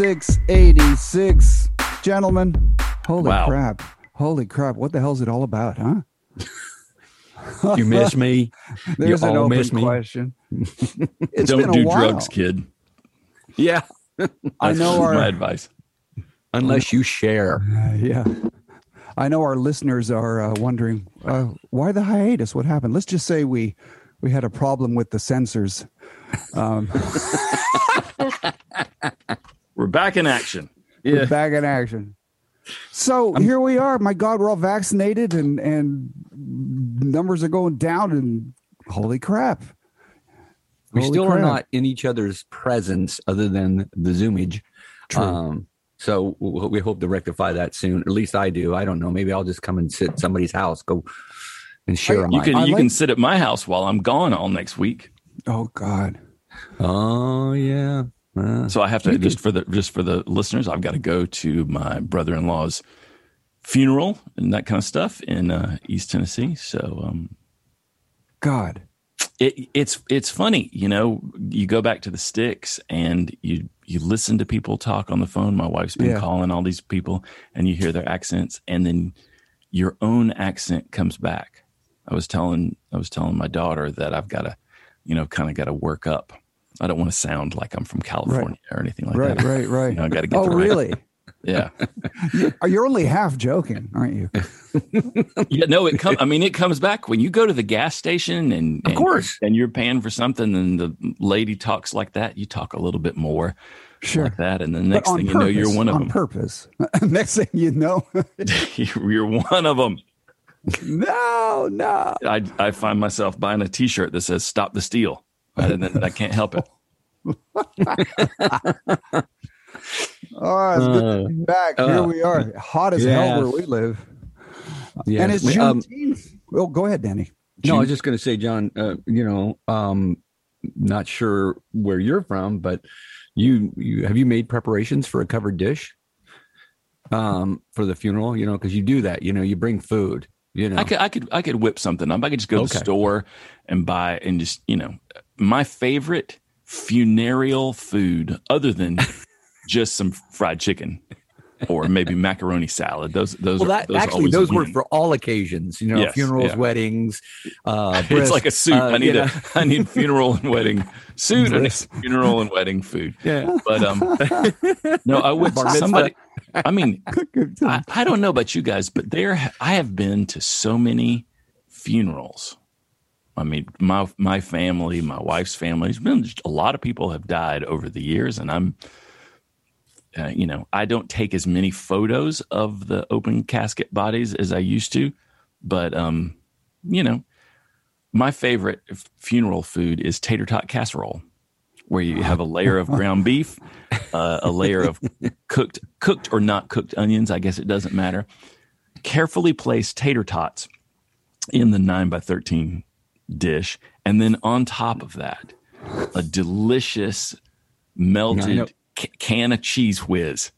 686. Gentlemen, holy Wow. crap. Holy crap. What the hell is it all about, huh? You miss me. There's you an open question. It's Don't do drugs, kid. Yeah. I know my advice. Unless you share. Uh, yeah. I know our listeners are uh, wondering uh, why the hiatus? What happened? Let's just say we we had a problem with the sensors. Um, We're back in action. we're back in action. So here we are. My God, we're all vaccinated and and numbers are going down. And holy crap! We Holy still are not in each other's presence other than the Zoomage. True. Um, so we hope to rectify that soon. At least I do. I don't know. Maybe I'll just come and sit at somebody's house, go and share a You can I you like- can sit at my house while I'm gone all next week. Oh God! Oh yeah. Uh, So I have to just for the just for the listeners, I've got to go to my brother-in-law's funeral and that kind of stuff in uh, East Tennessee. So um, God! it, it's it's funny, you know. You go back to the sticks and you you listen to people talk on the phone. My wife's been Yeah. calling all these people, and you hear their accents, and then your own accent comes back. I was telling I was telling my daughter that I've got to, you know, kind of got to work up. I don't want to sound like I'm from California or anything like Right, that. right, right. You know, I got to get. oh, really? Yeah. Are You're only half joking, aren't you? Yeah, no, it comes. I mean, it comes back when you go to the gas station and, Of and- course. and you're paying for something, and the lady talks like that. You talk a little bit more Sure. like that, and the next thing you know, you're one of on them. purpose. Next thing you know, you're one of them. no, no. I I find myself buying a T-shirt that says "Stop the Steal," and then I can't help it. Oh, it's good to be back. Here uh, we are, hot as yes. hell where we live. yeah. And it's We- um, Juneteenth. well, go ahead, Danny. No, I was just going to say, John. Uh, you know, um, not sure where you're from, but you, you have you made preparations for a covered dish um, for the funeral? You know, because you do that. You know, you bring food. You know, I could I could I could whip something up. I could just go to the store and buy and just you know my favorite funereal food other than just some fried chicken or maybe macaroni salad. Those those well, are, those actually those were win. for all occasions. You know, Yes, funerals, yeah. weddings. Uh, It's like a suit. uh, I need know. a I need funeral and wedding suit and funeral and wedding food. yeah. But um, no, I would somebody. I mean, I, I don't know about you guys, but there I have been to so many funerals. I mean, my my family, my wife's family, there's been a lot of people have died over the years, and I'm, uh, you know, I don't take as many photos of the open casket bodies as I used to, but um, you know, my favorite f- funeral food is tater tot casserole, where you have a layer of ground beef, uh, a layer of cooked cooked or not cooked onions. I guess it doesn't matter. Carefully placed tater tots in the nine by thirteen dish, and then on top of that, a delicious know. melted ca- can of Cheez Whiz.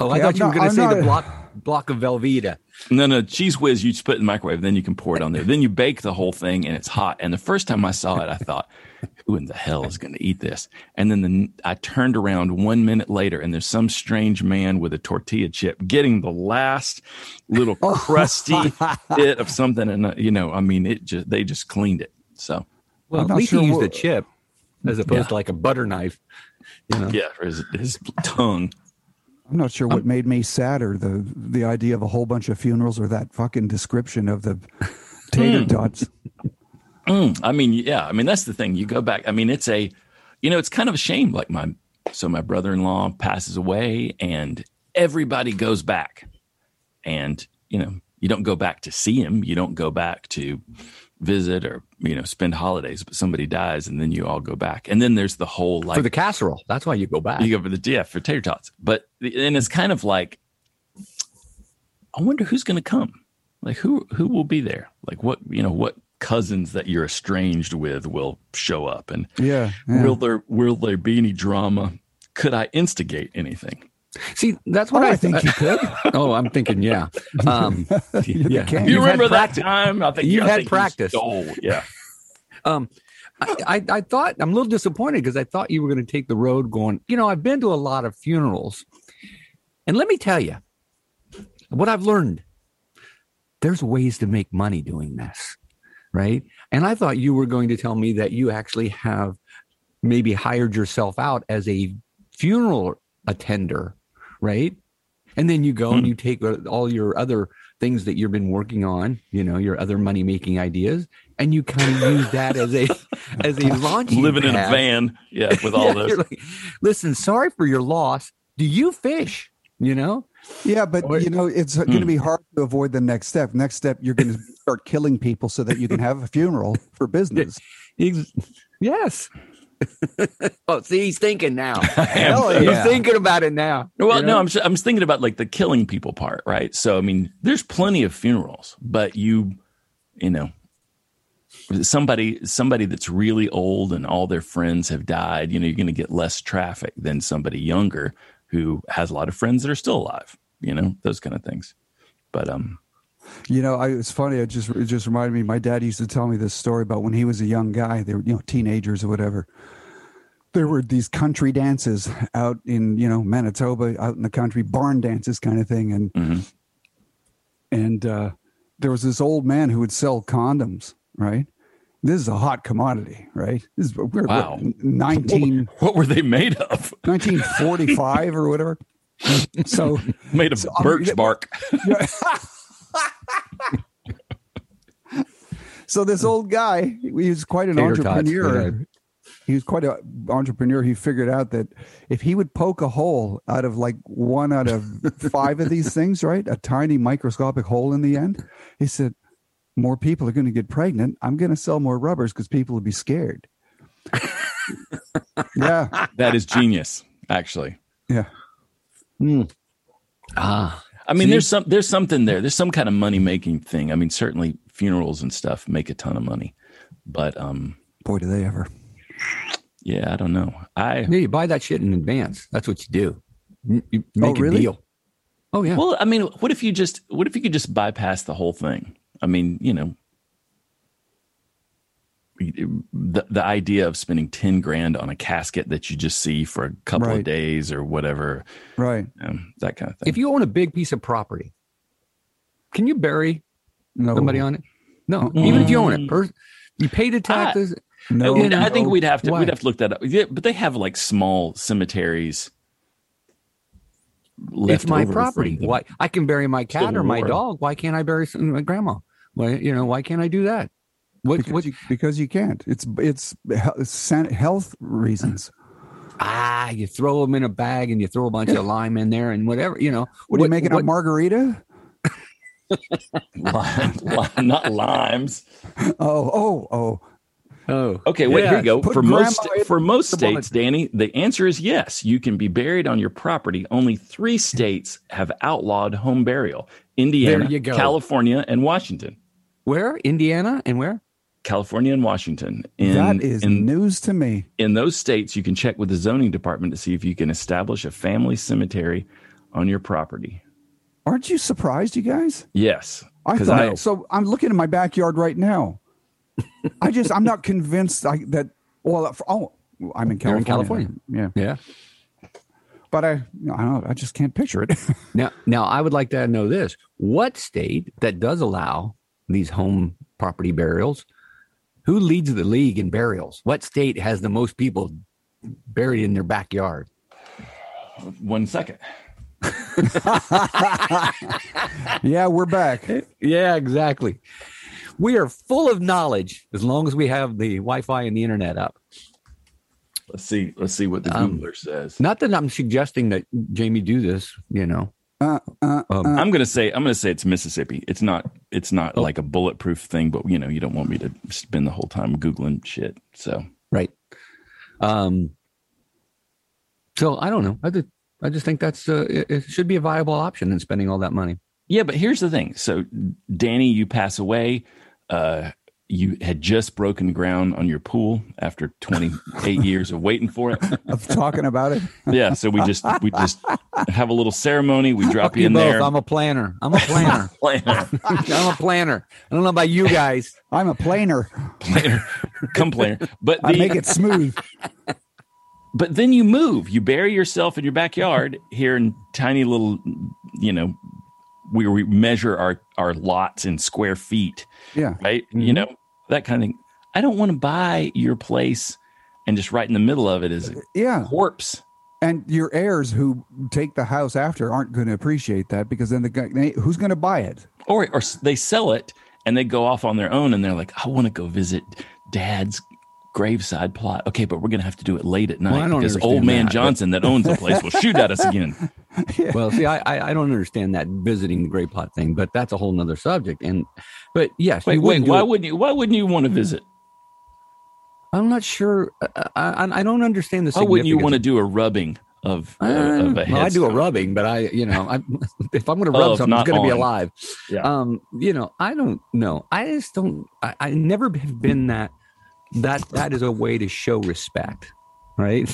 Oh, I Okay, thought you I'm were going to say I'm the block block of Velveeta. No, no, Cheez Whiz you just put in the microwave, then you can pour it on there. Then you bake the whole thing and it's hot. And the first time I saw it, I thought, who in the hell is going to eat this? And then the, I turned around one minute later and there's some strange man with a tortilla chip getting the last little crusty bit of something. And, uh, you know, I mean, it just, they just cleaned it. So, Well, I'm at not least sure he used a chip as opposed Yeah. to like a butter knife. You know? yeah, his, his tongue. I'm not sure what made me sadder the the idea of a whole bunch of funerals or that fucking description of the tater tots. Mm, I mean, yeah. I mean, that's the thing. You go back. I mean, it's a, you know, it's kind of a shame. Like my, so my brother-in-law passes away, and everybody goes back, and you know, you don't go back to see him. You don't go back to visit or you know spend holidays. But somebody dies, and then you all go back, and then there's the whole like For the casserole. That's why you go back. you go for the yeah for tater tots. But and it's kind of like, I wonder who's going to come. Like who who will be there? Like what you know what cousins that you're estranged with will show up, and Yeah, yeah. will there will there be any drama? Could I instigate anything? See, that's Oh, what I, I think you could. oh, I'm thinking, yeah. Um, You yeah. can. you You've remember that practice. time? I think You've I had think practice. stole- yeah. um, I, I, I thought I'm a little disappointed because I thought you were going to take the road going. You know, I've been to a lot of funerals, and let me tell you what I've learned. There's ways to make money doing this, right? And I thought you were going to tell me that you actually have maybe hired yourself out as a funeral attender, right? And then you go and hmm. you take uh, all your other things that you've been working on, you know, your other money making ideas, and you kind of use that as a as a launching living pad. in a van, yeah, with all yeah, this. Like, Listen, sorry for your loss. Do you fish? You know, yeah, but you know it's uh, going to hmm. be hard to avoid the next step. Next step, you're going to start killing people so that you can have a funeral for business. Yes. oh, see, he's thinking now. Hell yeah. He's thinking about it now. Well, you know? no, I'm I'm thinking about like the killing people part, right? So, I mean, there's plenty of funerals, but you, you know, somebody somebody that's really old and all their friends have died, you know, you're going to get less traffic than somebody younger who has a lot of friends that are still alive. You know, those kind of things. But um, you know, I, it's funny. It just it just reminded me. My dad used to tell me this story about when he was a young guy. They were you know teenagers or whatever. There were these country dances out in you know Manitoba, out in the country, barn dances kind of thing, and mm-hmm. and uh, there was this old man who would sell condoms. Right, this is a hot commodity, right? This is we're, wow. We're nineteen. What were they made of? Nineteen forty-five or whatever. So made of so, birch um, bark. So this old guy, he was quite an Tater entrepreneur. He was quite an entrepreneur. He figured out that if he would poke a hole out of like one out of five of these things, right, a tiny microscopic hole in the end, he said, "More people are going to get pregnant. I'm going to sell more rubbers because people will be scared." yeah, that is genius, actually. Yeah. Mm. Ah, I mean, See? there's some there's something there. There's some kind of money making thing. I mean, certainly funerals and stuff make a ton of money, but um, boy, do they ever. Yeah, I don't know. I yeah, you buy that shit in advance. That's what you do. You make oh, really? a deal. Oh yeah. Well, I mean, what if you just what if you could just bypass the whole thing? I mean, you know, the the idea of spending 10 grand on a casket that you just see for a couple right. of days or whatever right um, that kind of thing if you own a big piece of property can you bury no. somebody on it no mm. even if you own it per, you pay the taxes I, no, I, I think we'd have to Why? we'd have to look that up yeah, but they have like small cemeteries it's my property why i can bury my cat Civil or my War. dog why can't i bury my grandma why you know why can't i do that what, because, what, you, because you can't. It's it's health reasons. Ah, you throw them in a bag and you throw a bunch of lime in there and whatever. You know, what, are you making what, a margarita? Lime, lime, not limes. Oh, oh, oh. Oh, okay. Wait, yeah. here you go. Put for most for most states, Danny, the answer is yes. You can be buried on your property. Only three states have outlawed home burial: Indiana, California, and Washington. Where? Indiana and where? California and Washington. In, that is in, news to me. In those states, you can check with the zoning department to see if you can establish a family cemetery on your property. Aren't you surprised, you guys? Yes. I thought I, so. I'm looking in my backyard right now. I just I'm not convinced I, that. Well, oh, I'm in California. In California. Yeah. Yeah. But I, I don't know. I just can't picture it. now, now I would like to know this: What state that does allow these home property burials who leads the league in burials? What state has the most people buried in their backyard? One second. yeah, we're back. Yeah, exactly. We are full of knowledge as long as we have the Wi-Fi and the internet up. Let's see. Let's see what the um, Googler says. Not that I'm suggesting that Jamie do this. You know, uh, uh, um, uh. I'm gonna say I'm gonna say it's Mississippi. It's not it's not oh. like a bulletproof thing, but you know you don't want me to spend the whole time googling shit. So right. Um. So I don't know. I just I just think that's uh, it, it should be a viable option in spending all that money. Yeah, but here's the thing. So Danny, you pass away. Uh, you had just broken ground on your pool after 28 years of waiting for it. Of talking about it. Yeah, so we just we just have a little ceremony. We drop you, You in both. there. I'm a planner. I'm a planner. planner, I'm a planner. I don't know about you guys. I'm a planner planner, come planner. But I make it smooth. but then you move. You bury yourself in your backyard here in tiny little, you know, where we measure our our lots in square feet. Yeah. right? You Mhm. know, that kind of thing. I don't want to buy your place and just right in the middle of it is a Yeah. corpse. And your heirs who take the house after aren't going to appreciate that because then the guy, they- who's going to buy it? Or, or they sell it and they go off on their own and they're like, I want to go visit dad's graveside plot. Okay, but we're going to have to do it late at night Well, because old man that, but- Johnson that owns the place will shoot at us again. Well, see, I, I don't understand that visiting the great plot thing, but that's a whole nother subject. And but yes, Wait, wait, why it- wouldn't you? Why wouldn't you want to visit? I'm not sure. I, I, I don't understand the. Why wouldn't you want to do a rubbing of, uh, Uh, of a well, I do a rubbing, but I, you know, I, if I'm going to rub Of, something, it's going to be alive. Yeah. Um, you know, I don't know. I just don't. I, I never have been that. That that is a way to show respect, right?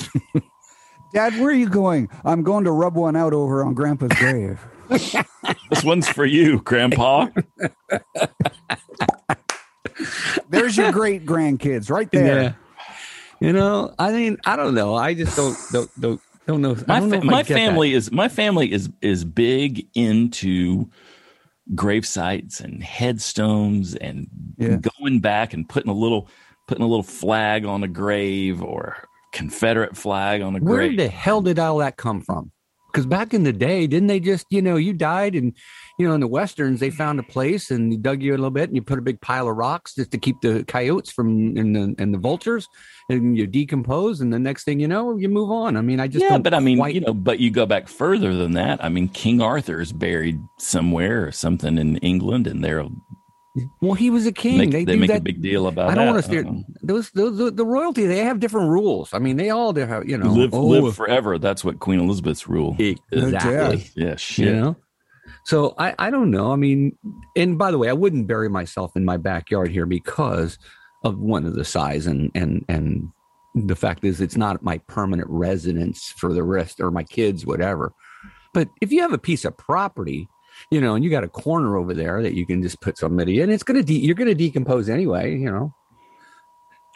Dad, where are you going? I'm going to rub one out over on Grandpa's grave. This one's for you, Grandpa. There's your great grandkids right there. You know, I mean, I don't know. I just don't don't don't don't know. My don't know fa- my family is my family is is big into grave sites and headstones and Yeah. going back and putting a little putting a little flag on a grave or Confederate flag on a Where grave. Where the hell did all that come from? Because back in the day, didn't they just, you know, you died and, you know, in the Westerns, they found a place and they dug you a little bit and you put a big pile of rocks just to keep the coyotes from and the, and the vultures and you decompose. And the next thing you know, you move on. I mean, I just yeah, but I mean, quite- you know, but you go back further than that. I mean, King Arthur is buried somewhere or something in England, and they're well, he was a king. make, they they make a that. big deal about. I don't that. want to steer those, those, the, the royalty. They have different rules. I mean, they all do have, you know, live oh, live forever. That's what Queen Elizabeth's rule. exactly. Yeah, shit. you know so i i don't know i mean and by the way i wouldn't bury myself in my backyard here because of one of the size and and and the fact is it's not my permanent residence for the rest or my kids whatever but if you have a piece of property you know and you got a corner over there that you can just put somebody in it's gonna de- you're gonna decompose anyway you know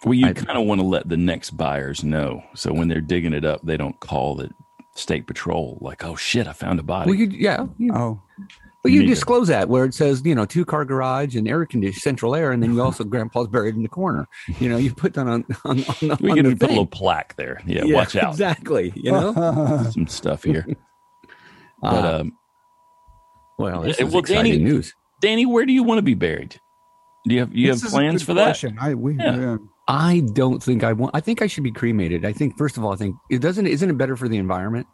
Well, you kind of want to let the next buyers know, so when they're digging it up, they don't call the state patrol like, "Oh shit, I found a body." well you yeah you, Oh, but You you need to- disclose that where it says, you know, two car garage and air conditioned central air, and then you also grandpa's buried in the corner. You know, you put that on on, on, the- we on can the put a little plaque there. Yeah, watch out. Exactly. You know. Some stuff here. But Uh, um, well, this is well, exciting Danny- news. Danny, where do you want to be buried? Do you have you This have plans good for that? I we Yeah. yeah. I don't think I want. I think I should be cremated. I think first of all, I think it doesn't. Isn't it better for the environment?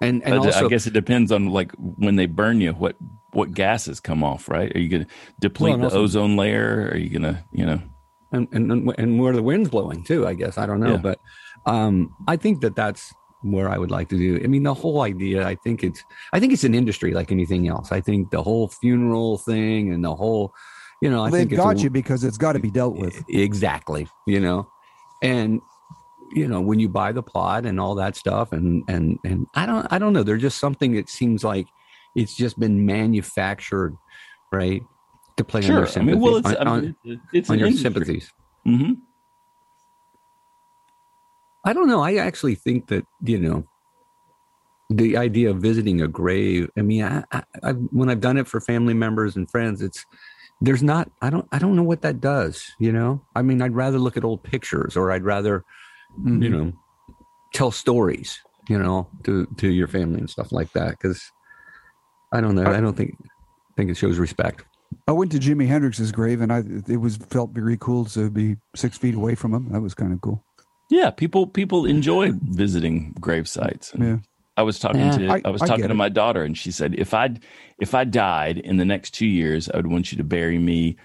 And and I, also, I guess it depends on like when they burn you, what what gases come off, right? Are you going to deplete Well, and the ozone layer? Are you going to, you know? and, and and where the wind's blowing too. I guess I don't know, Yeah. but um, I think that that's where I would like to do. I mean, the whole idea. I think it's I think it's an industry like anything else. I think the whole funeral thing and the whole, you know, I They've think it's got a- you because it's got to be dealt with. exactly. You know, and you know when you buy the plot and all that stuff, and and and I don't I don't know. There's just something that seems like it's just been manufactured, right? To play on Sure. your I mean, well, it's, on, I mean, it's, it's on your industry. sympathies. hmm I don't know. I actually think that you know the idea of visiting a grave. I mean, I, I, I when I've done it for family members and friends, it's there's not. I don't. I don't know what that does. You know. I mean, I'd rather look at old pictures, or I'd rather Mhm. you know tell stories. You know, to to your family and stuff like that. Because I don't know. I don't think think it shows respect. I went to Jimi Hendrix's grave, and I it was felt very cool to be six feet away from him. That was kind of cool. Yeah, people people enjoy visiting grave sites. And Yeah. I was talking Yeah. to I- I, was I talking get to it. my daughter, and she said, if I if I died in the next two years, I would want you to bury me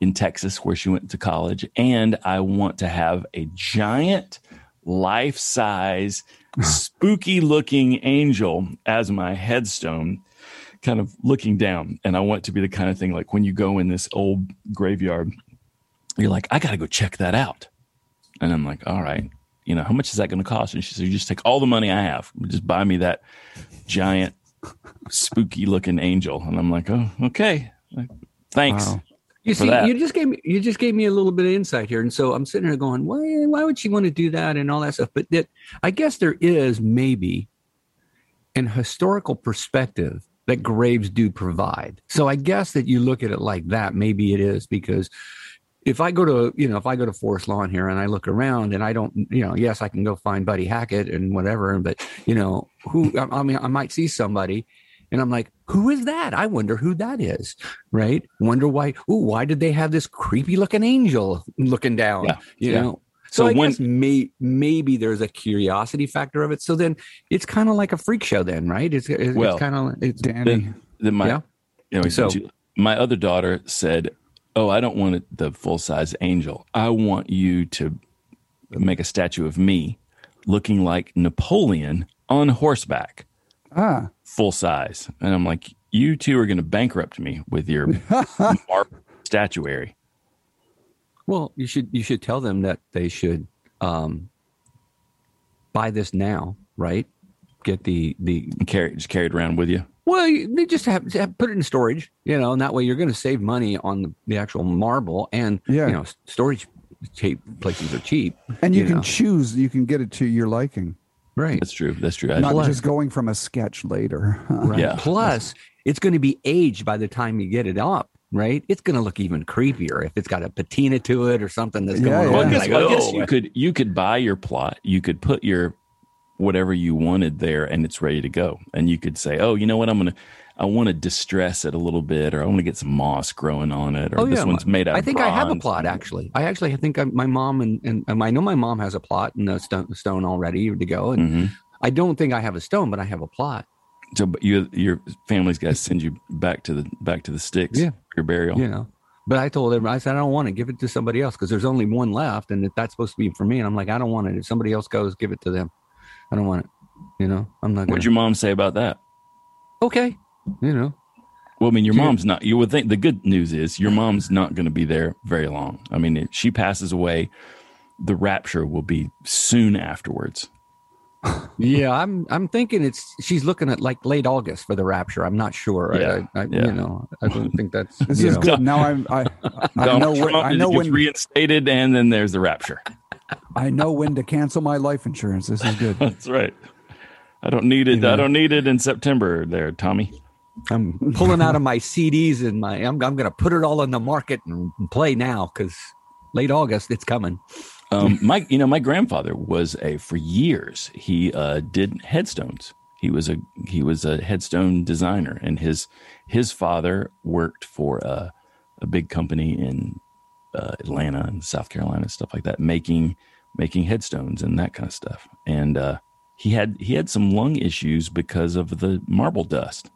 in Texas, where she went to college, and I want to have a giant, life size, spooky looking angel as my headstone. Kind of looking down, and I want it to be the kind of thing like when you go in this old graveyard you're like, I got to go check that out. And I'm like, all right, you know, how much is that going to cost? And she said, you just take all the money I have, just buy me that giant, spooky looking angel. And I'm like, oh, okay, thanks. Wow. You see, that. you just gave me you just gave me a little bit of insight here, and so I'm sitting here going, why why would she want to do that and all that stuff? But that I guess there is maybe an historical perspective that graves do provide. So I guess that you look at it like that. Maybe it is because if I go to, you know, if I go to Forest Lawn here and I look around and I don't, you know, yes, I can go find Buddy Hackett and whatever, but you know, who, I mean, I might see somebody and I'm like, who is that? I wonder who that is. Right. Wonder why, ooh, why did they have this creepy looking angel looking down? Yeah. You yeah. know, so, so I when, guess may, maybe there's a curiosity factor of it. So then it's kind of like a freak show, then, right? It's, it's, well, it's kind of it's Danny. Then, then my, yeah. You know, so my other daughter said, "Oh, I don't want the full size angel. I want you to make a statue of me, looking like Napoleon on horseback." Ah full size. And I'm like, you two are going to bankrupt me with your statuary. Well, you should you should tell them that they should um, buy this now, right? Get the the carry just carry it around with you. Well, they just have, have, put it in storage, you know, and that way you're going to save money on the, the actual marble and yeah. you know storage cheap places are cheap, and you, you can know. choose. You can get it to your liking. Right. That's true. That's true. Not Plus, just going from a sketch later. right. Yeah. Plus, it's going to be aged by the time you get it up. Right, it's going to look even creepier if it's got a patina to it or something that's yeah, going yeah. on. Well, I guess, well, I oh, guess you could you could buy your plot. You could put your whatever you wanted there, and it's ready to go. And you could say, "Oh, you know what? I'm going to I want to distress it a little bit, or I want to get some moss growing on it, or oh, this yeah. one's made out. I think I have a plot actually. I actually I think I, my mom and, and, and I know my mom has a plot and a stone, stone all ready to go, and mm-hmm. I don't think I have a stone, but I have a plot. So, but you your family's got to send you back to the back to the sticks, yeah, your burial. You know, but I told him I said I don't want to give it to somebody else because there's only one left, and that's supposed to be for me. And I'm like, I don't want it. If somebody else goes, give it to them. I don't want it. You know, I'm not. What'd your mom say about that? Okay, you know, well, I mean, your mom's not. You would think the good news is your mom's not going to be there very long. I mean, if she passes away, the rapture will be soon afterwards. yeah, I'm. I'm thinking it's. She's looking at like late August for the rapture. I'm not sure. Yeah, I, I, yeah. You know, I don't think that's. this is know. good. Now I'm. I, I know. When, I know when reinstated, and then there's the rapture. I know when to cancel my life insurance. This is good. that's right. I don't need it. You know, I don't need it in September, there, Tommy. I'm pulling out of my CDs and my I'm I'm going to put it all in the market and play now because late August it's coming. Um, my you know my grandfather was a for years he uh, did headstones. He was a he was a headstone designer, and his his father worked for a, a big company in uh, Atlanta and South Carolina stuff like that, making making headstones and that kind of stuff. And uh, he had he had some lung issues because of the marble dust.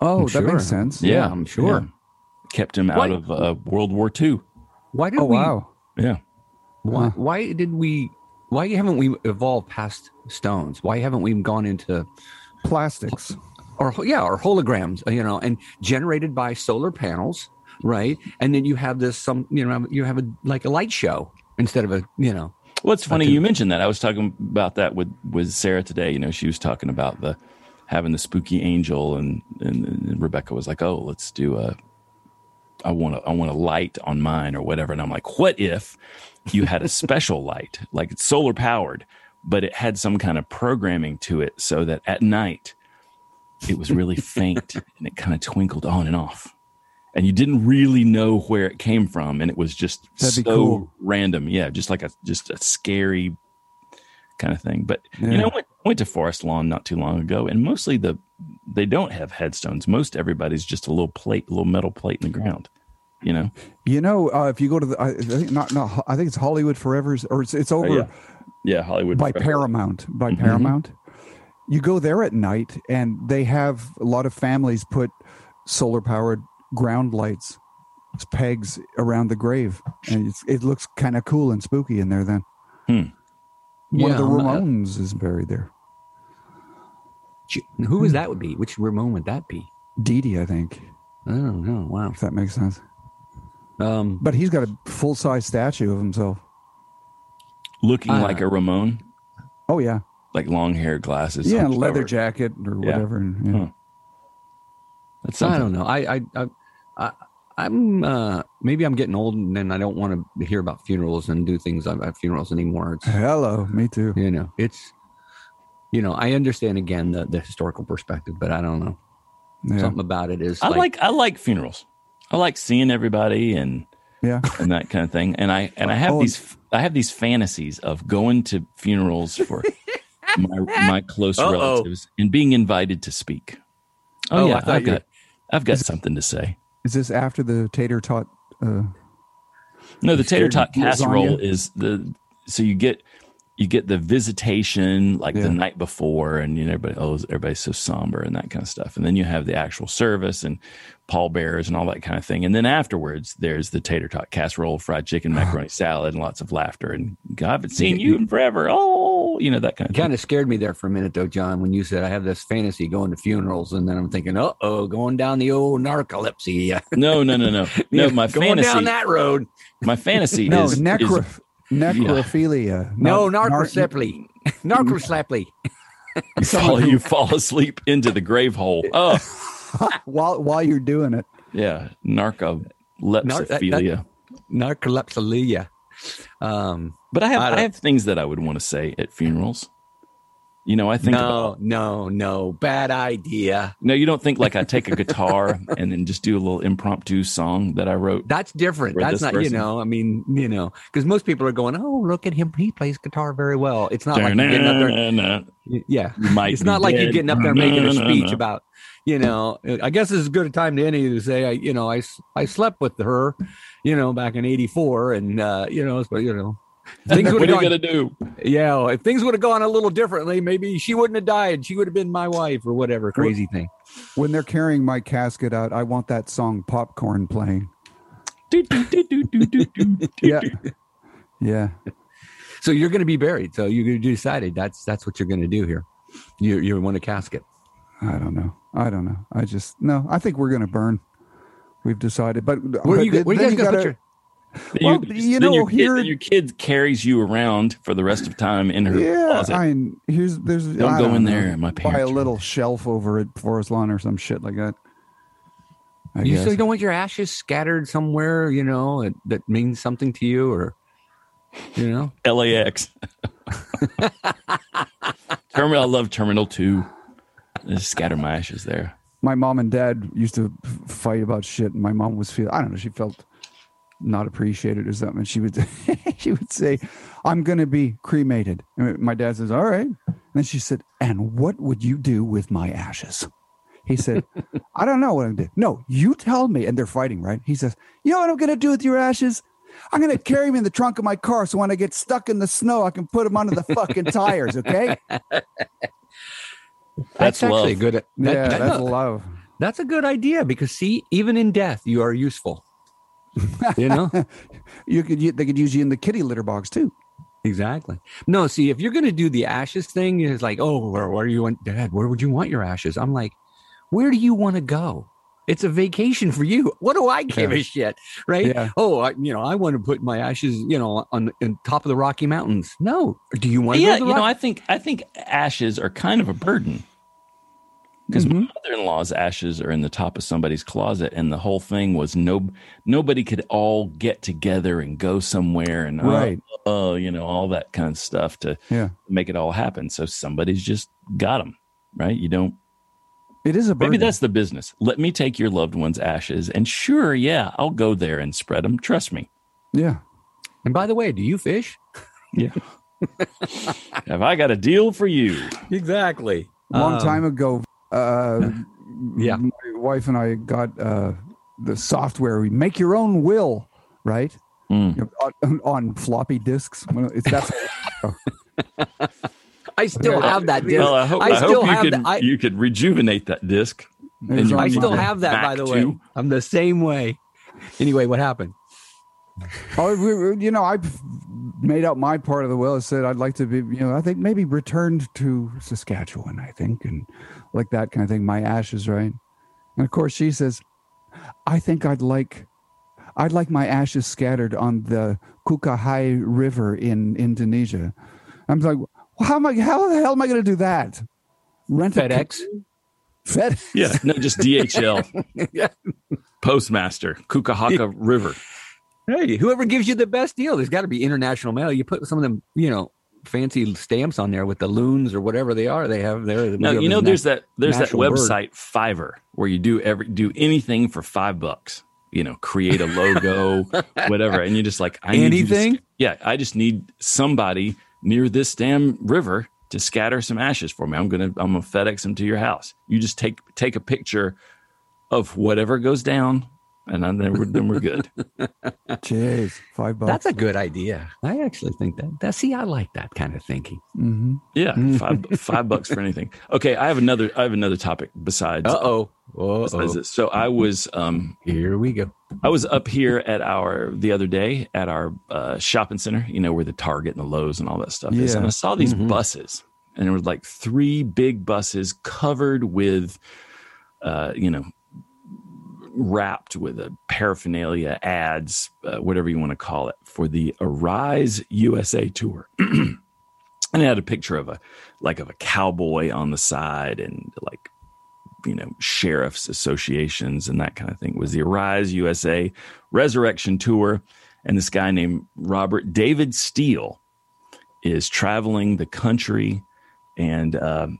Oh, I'm that sure. makes sense. Yeah, yeah I'm sure. Yeah. Kept him out of uh, World War II. Why did oh, we? Wow. Yeah. Why? Why did we? Why haven't we evolved past stones? Why haven't we gone into plastics? Or yeah, or holograms. You know, and generated by solar panels, right? And then you have this some. You know, you have a like a light show instead of a you know. Well, it's funny you mentioned that. I was talking about that with with Sarah today. You know, she was talking about the having the spooky angel and, and, and Rebecca was like, "Oh, let's do a I want a I want a light on mine or whatever." And I'm like, "What if you had a special light, like it's solar powered, but it had some kind of programming to it so that at night it was really faint and it kind of twinkled on and off." And you didn't really know where it came from, and it was just so cool. random. Yeah, just like a just a scary kind of thing. But yeah. you know, I went, went to Forest Lawn not too long ago, and mostly the they don't have headstones. Most everybody's just a little plate, a little metal plate in the ground. You know. You know, uh, if you go to the, I think not, not, I think it's Hollywood Forever's, or it's, it's over. Oh, yeah. yeah. Hollywood by Forever. Paramount. By mm-hmm. Paramount. You go there at night, and they have a lot of families put solar powered ground lights, pegs around the grave, and it looks kind of cool and spooky in there. Then. Hmm. One yeah, of the Ramones is buried there. Who is that would be? Which Ramone would that be? Dee Dee, I think. I don't know. Wow. If that makes sense. Um, But he's got a full size statue of himself. Looking Uh, like a Ramon, Oh yeah, like long hair, glasses. yeah, leather over. jacket or Yeah. whatever. And, yeah. Huh. That's I don't know. I, I, I, I I'm uh, maybe I'm getting old, and then I don't want to hear about funerals and do things at at funerals anymore. It's Hello, me too. you know, it's you know, I understand again the the historical perspective, but I don't know Yeah, something about it is I like I like funerals. I like seeing everybody and yeah. and that kind of thing. And I and I have Oh, these I have these fantasies of going to funerals for my my close Uh-oh. relatives and being invited to speak. Oh, Oh, yeah, thought I've got I've got something to say. Is this after the tater tot? Uh, No, the tater tot lasagna? casserole is the so you get you get the visitation like Yeah. the night before, and you know everybody oh everybody's so somber and that kind of stuff, and then you have the actual service and pallbearers and all that kind of thing, and then afterwards there's the tater tot casserole, fried chicken, macaroni salad, and lots of laughter. And God, I haven't seen you in forever. Oh, you know that kind of kind of scared me there for a minute though, John, when you said I have this fantasy going to funerals, and then I'm thinking, uh oh, going down the old narcolepsy. No, no, no, no, no. My going fantasy, down that road. my fantasy no, is, necro, is necrophilia. No, not- nar- narcolepsy. Narcolepsy. you fall, you fall asleep into the grave hole. Oh. while while you're doing it. Yeah, narcolepsophilia. Narcolepsy. Um, but I have I I, have things that I would want to say at funerals. You know, I think no, about, no, no. Bad idea. no, you don't think like I take a guitar and then just do a little impromptu song that I wrote. That's different. That's not, you know, I mean, you know, because most people are going, oh, look at him. He plays guitar very well. It's not like you're getting up there. Yeah. It's not like you're getting up there making a speech about, you know, I guess this is as good a time to any of you to say, I, you know, I I slept with her, you know, back in 84 and, uh, you know, but, you know, things would What have are you gone, gonna do? yeah, well, if things would have gone a little differently, maybe she wouldn't have died. She would have been my wife or whatever crazy thing. When they're carrying my casket out, I want that song "Popcorn" playing. Do, do, do, do, do, do, do, Yeah, yeah. So you're going to be buried. So you you decided that's that's what you're going to do here. You you want a casket. I don't know. I don't know. I just no. I think we're gonna burn. We've decided, but Where but you, where you guys going to gotta- put your? Well, you, you know, your kid, here- then your kid carries you around for the rest of time in her Yeah, closet. I here's there's Don't I go in know, there, my Buy a parents are- little shelf over at Forest Lawn or some shit like that. I You guess. so don't want your ashes scattered somewhere, you know, that, that means something to you, or you know. LAX. Terminal. I love Terminal Two. Just scatter my ashes there. My mom and dad used to fight about shit, and my mom was feel I don't know. She felt not appreciated or something. And she would she would say, "I'm going to be cremated." And my dad says, "All right." And then she said, "And what would you do with my ashes?" He said, "I don't know what I'm doing." No, you tell me. And they're fighting, right? He says, "You know what I'm going to do with your ashes?" I'm going to carry them in the trunk of my car so when I get stuck in the snow, I can put them under the fucking tires, okay? That's actually love. good. That, yeah, that- that's love. that's a good idea because see, even in death, you are useful. You know You could u- they could use you in the kitty litter box too. exactly. No, see, if you're going to do the ashes thing, it's like, oh, where, where do you want, Dad? Where would you want your ashes? I'm like, where do you want to go? It's a vacation for you. What do I give Yeah. a shit, right? Yeah. Oh, I, you know, I want to put my ashes, you know, on, on top of the Rocky Mountains. No, do you want to? yeah, you the know, I think I think ashes are kind of a burden because Mm-hmm. my mother-in-law's ashes are in the top of somebody's closet, and the whole thing was no nobody could all get together and go somewhere and oh, Right. oh, you know, all that kind of stuff to Yeah. make it all happen. So somebody's just got them, right? You don't. It is a burden. Maybe that's the business. Let me take your loved one's ashes, and sure, yeah, I'll go there and spread them. Trust me. yeah. and by the way, do you fish? Yeah. Have I got a deal for you? Exactly. A long Um, time ago uh Yeah. my wife and i got uh the software we make your own will right Mm. You know, on, on floppy disks Well, it's that's I still have that disc. Well, I hope, I I still hope you have could that. I- you could rejuvenate that disc. it was you- on I still have that, by the way. to- I'm the same way. Anyway, what happened? oh, we- we- you know i made out my part of the will I said i'd like to be you know i think maybe returned to saskatchewan i think and like that kind of thing my ashes right and of course she says i think i'd like I'd like my ashes scattered on the Kukahai River in Indonesia. I'm like, well, how am I? How the hell am I going to do that? Rent FedEx. Fed. Yeah, no, just DHL. yeah. Postmaster, Kukahaka River. Hey, whoever gives you the best deal, there's got to be international mail. You put some of them, you know, fancy stamps on there with the loons or whatever they are. They have there. No, you know, there's that there's that website Fiverr where you do every do anything for five bucks. You know, create a logo, whatever, and you're just like I anything. Need yeah, I just need somebody near this damn river to scatter some ashes for me. I'm gonna I'm gonna FedEx them to your house. You just take take a picture of whatever goes down and then we're, then we're good. Jeez, five bucks. That's a good idea. I actually think that. That see, I like that kind of thinking. Mm-hmm. Yeah, mm-hmm. five five bucks for anything. Okay, I have another. I have another topic besides. Uh oh. So I was. um Here we go. I was up here at our the other day at our uh, shopping center. You know where the Target and the Lowe's and all that stuff yeah. is, and I saw these mm-hmm. buses, and there were like three big buses covered with, uh, you know, wrapped with a paraphernalia ads, uh, whatever you want to call it, for the Arise USA tour. and it had a picture of a like of a cowboy on the side and like you know sheriffs associations and that kind of thing. It was the Arise USA Resurrection tour, and this guy named Robert David Steele is traveling the country and. Um,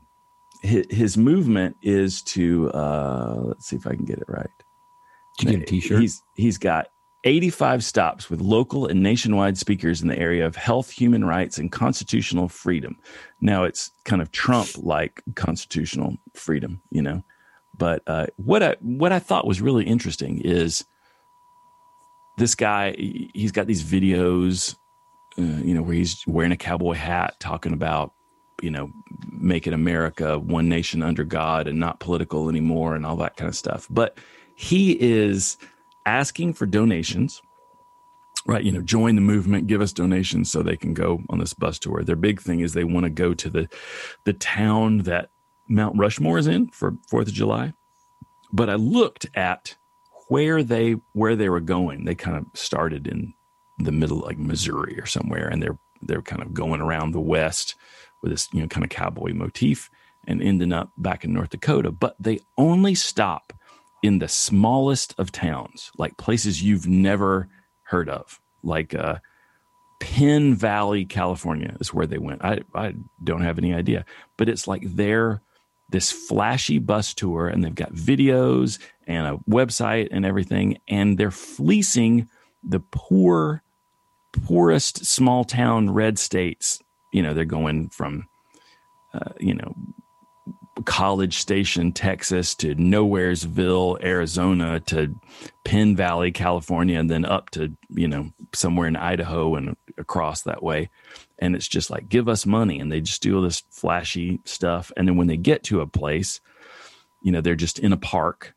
his, his movement is to uh, let's see if I can get it right did you get a T-shirt? He's he's got 85 stops with local and nationwide speakers in the area of health, human rights, and constitutional freedom. Now it's kind of Trump like constitutional freedom, you know. But uh, what I what I thought was really interesting is this guy. He's got these videos, uh, you know, where he's wearing a cowboy hat, talking about you know making America one nation under God and not political anymore, and all that kind of stuff. But he is asking for donations right? You know join the movement give us donations so they can go on this bus tour. Their big thing is they want to go to the the town that mount rushmore is in for fourth of july. But i looked at where they where they were going. They kind of started in the middle like missouri or somewhere and they're they're kind of going around the west with this you know kind of cowboy motif and ending up back in north dakota. But they only stop in the smallest of towns, like places you've never heard of, like uh, Penn Valley, California, is where they went. I I don't have any idea, but it's like they're this flashy bus tour, and they've got videos and a website and everything, and they're fleecing the poor, poorest small town red states. You know, they're going from, uh, you know, College Station, Texas to Nowheresville, Arizona to Penn Valley, California, and then up to, you know, somewhere in Idaho and across that way. And it's just like, give us money. And they just do all this flashy stuff. And then when they get to a place, you know, they're just in a park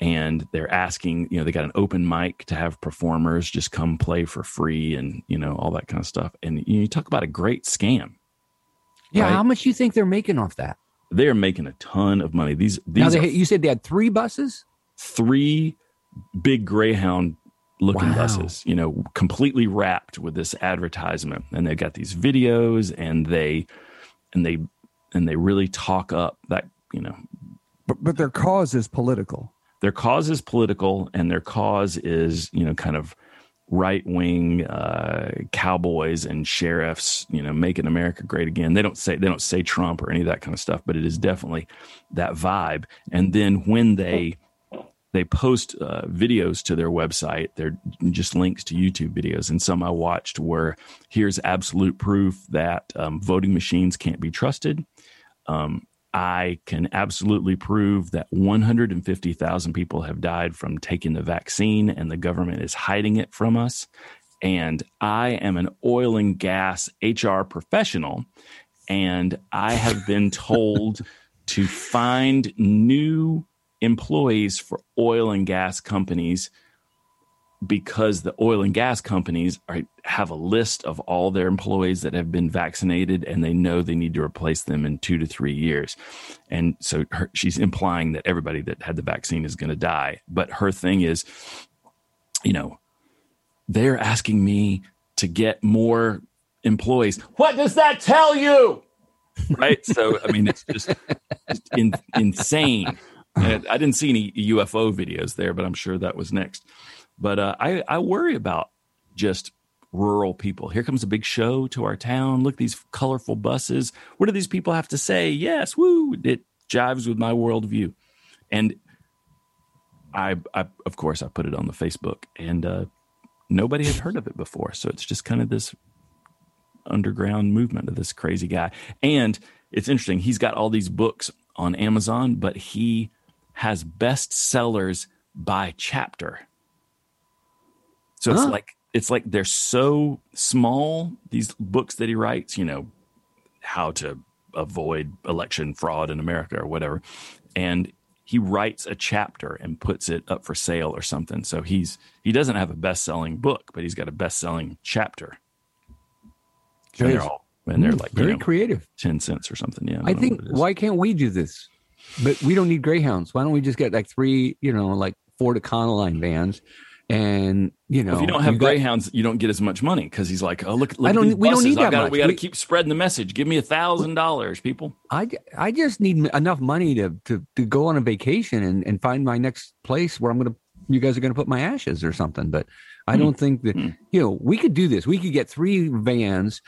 and they're asking, you know, they got an open mic to have performers just come play for free and, you know, all that kind of stuff. And you, talk about a great scam. Yeah. Right? How much you think they're making off that? They are making a ton of money. These these now they, you said they had three buses, three big Greyhound looking wow. buses, you know, completely wrapped with this advertisement, and they've got these videos, and they and they and they really talk up that you know, but but their cause is political. Their cause is political, and their cause is you know kind of right wing uh, cowboys and sheriffs, you know, making America great again. They don't say they don't say Trump or any of that kind of stuff, but it is definitely that vibe. And then when they they post uh, videos to their website, they're just links to YouTube videos. And some I watched were here's absolute proof that um, voting machines can't be trusted. Um, I can absolutely prove that 150,000 people have died from taking the vaccine and the government is hiding it from us. And I am an oil and gas HR professional, and I have been told to find new employees for oil and gas companies because the oil and gas companies are, have a list of all their employees that have been vaccinated and they know they need to replace them in two to three years. And so her, she's implying that everybody that had the vaccine is going to die. But her thing is, you know, they're asking me to get more employees. What does that tell you? Right. So, I mean, it's just, in, insane. I didn't see any UFO videos there, but I'm sure that was next. But uh, I, I worry about just rural people. Here comes a big show to our town. Look, these colorful buses. What do these people have to say? Yes, woo! It jives with my worldview. And I, I of course, I put it on the Facebook, and uh, nobody had heard of it before. So it's just kind of this underground movement of this crazy guy. And it's interesting. He's got all these books on Amazon, but he has bestsellers by chapter. So it's huh. like it's like they're so small these books that he writes, you know, how to avoid election fraud in America or whatever. And he writes a chapter and puts it up for sale or something. So he's he doesn't have a best-selling book, but he's got a best-selling chapter. And they're all and they're hmm, like very you know, creative, ten cents or something. Yeah, I, I think why can't we do this? But we don't need greyhounds. Why don't we just get like three, you know, like Ford Econoline vans and you know, if you don't have you greyhounds, got, you don't get as much money because he's like, oh look, look I don't. we don't need that gotta, much. We got to keep spreading the message. Give me a thousand dollars, people. I, I just need enough money to to to go on a vacation and and find my next place where I'm gonna. You guys are gonna put my ashes or something, but I don't hmm. think that hmm. you know we could do this. We could get three vans.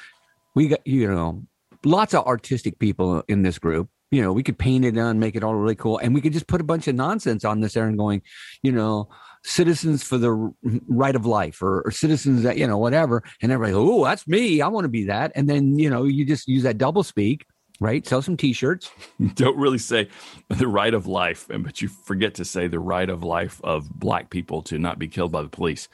We got you know lots of artistic people in this group you know, we could paint it on, make it all really cool, and we could just put a bunch of nonsense on this there and going, you know, citizens for the right of life or, or citizens that you know whatever. And everybody oh that's me. I want to be that. And then you know you just use that double speak right? Sell some t-shirts. Don't really say the right of life but you forget to say the right of life of black people to not be killed by the police.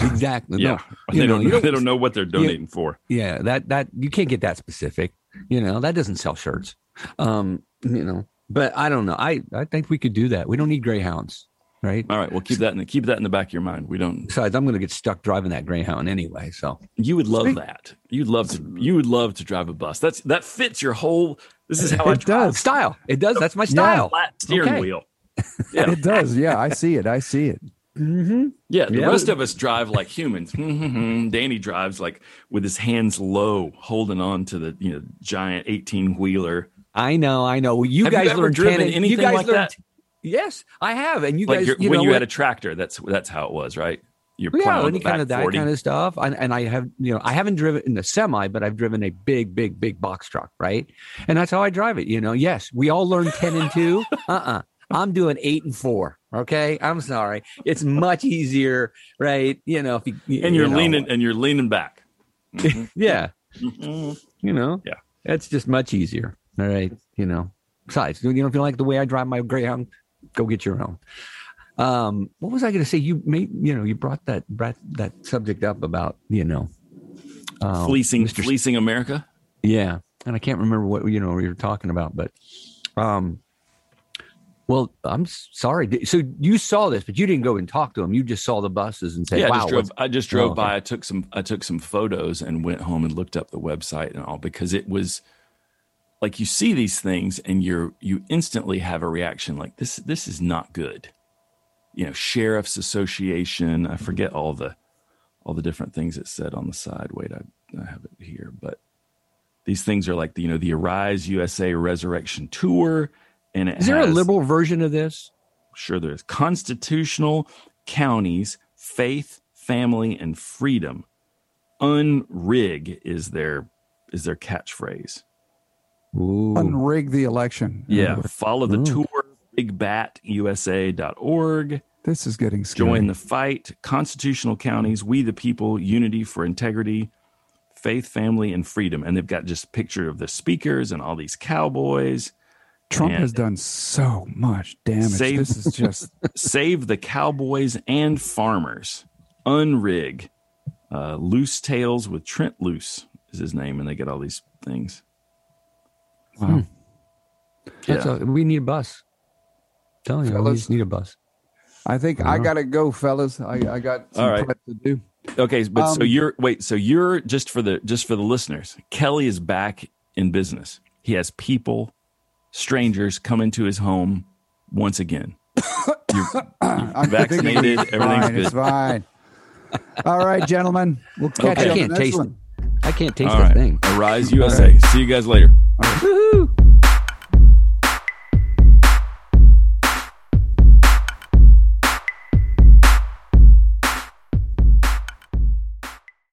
Exactly. Yeah. no, they, know, don't, don't, they don't know what they're donating yeah, for. Yeah that that you can't get that specific. You know that doesn't sell shirts. Um you know but i don't know. I i think we could do that. We don't need greyhounds right? All right, we'll keep that in the keep that in the back of your mind. We don't. Besides, I'm going to get stuck driving that Greyhound anyway. So you would love Speak. that. You'd love to. You would love to drive a bus. That's that fits your whole. This is how it does style. It does. That's my style. Flat steering okay. wheel. Yeah. it does. Yeah, I see it. I see it. Mm-hmm. Yeah, the yeah. rest of us drive like humans. Danny drives like with his hands low, holding on to the you know giant eighteen wheeler. I know, I know. You Have guys you learned driven anything you guys like learned, that? Yes, I have. And you like guys, you when know, you had a tractor, that's that's how it was, right? You're yeah, any kind of that 40. kind of stuff. And, and I have, you know, I haven't driven in a semi, but I've driven a big, big, big box truck, right? And that's how I drive it. You know, yes, we all learn ten and two. Uh uh-uh. uh, i am doing eight and four. Okay, I'm sorry. It's much easier, right? You know, if you, and you're you know. leaning and you're leaning back. Mm-hmm. yeah, mm-hmm. you know, yeah, it's just much easier. All right, you know. Besides, you know, if you like the way I drive my Greyhound, go get your own. Um, what was I going to say? You made, you know, you brought that brought that subject up about, you know, uh, fleecing, Mr. fleecing America. Yeah, and I can't remember what you know we were talking about, but, um, well, I'm sorry. So you saw this, but you didn't go and talk to him. You just saw the buses and said, yeah, "Wow." I just drove, I just drove oh, by. I took some. I took some photos and went home and looked up the website and all because it was like you see these things and you're you instantly have a reaction like this this is not good. You know sheriff's association i mm-hmm. forget all the all the different things it said on the side. Wait i, I have it here. But these things are like the you know the arise usa resurrection tour and is there has, a liberal version of this? Sure there is. Constitutional counties faith family and freedom. Unrig is their is their catchphrase Ooh. unrig the election. Yeah. Follow the Ooh. tour, bigbatusa.org. This is getting scary. Join the fight. Constitutional counties, we the people, unity for integrity, faith, family, and freedom. And they've got just picture of the speakers and all these cowboys. Trump and has done so much damage. Save, this is just save the cowboys and farmers. Unrig. Uh, Loos Tales with Trent Loos is his name, and they get all these things. Wow. Hmm. Yeah. A, we need a bus. I'm telling fellas, you, we just need a bus. I think I, I gotta go, fellas. I, I got some All right. to do. Okay, but um, so you're wait, so you're just for the just for the listeners. Kelly is back in business. He has people, strangers come into his home once again. You're, you're vaccinated. Everything's fine, good. It's fine. All right, gentlemen. We'll catch I you on can't the next taste one. I can't taste All the right. thing. Arise USA. See you guys later. Woohoo!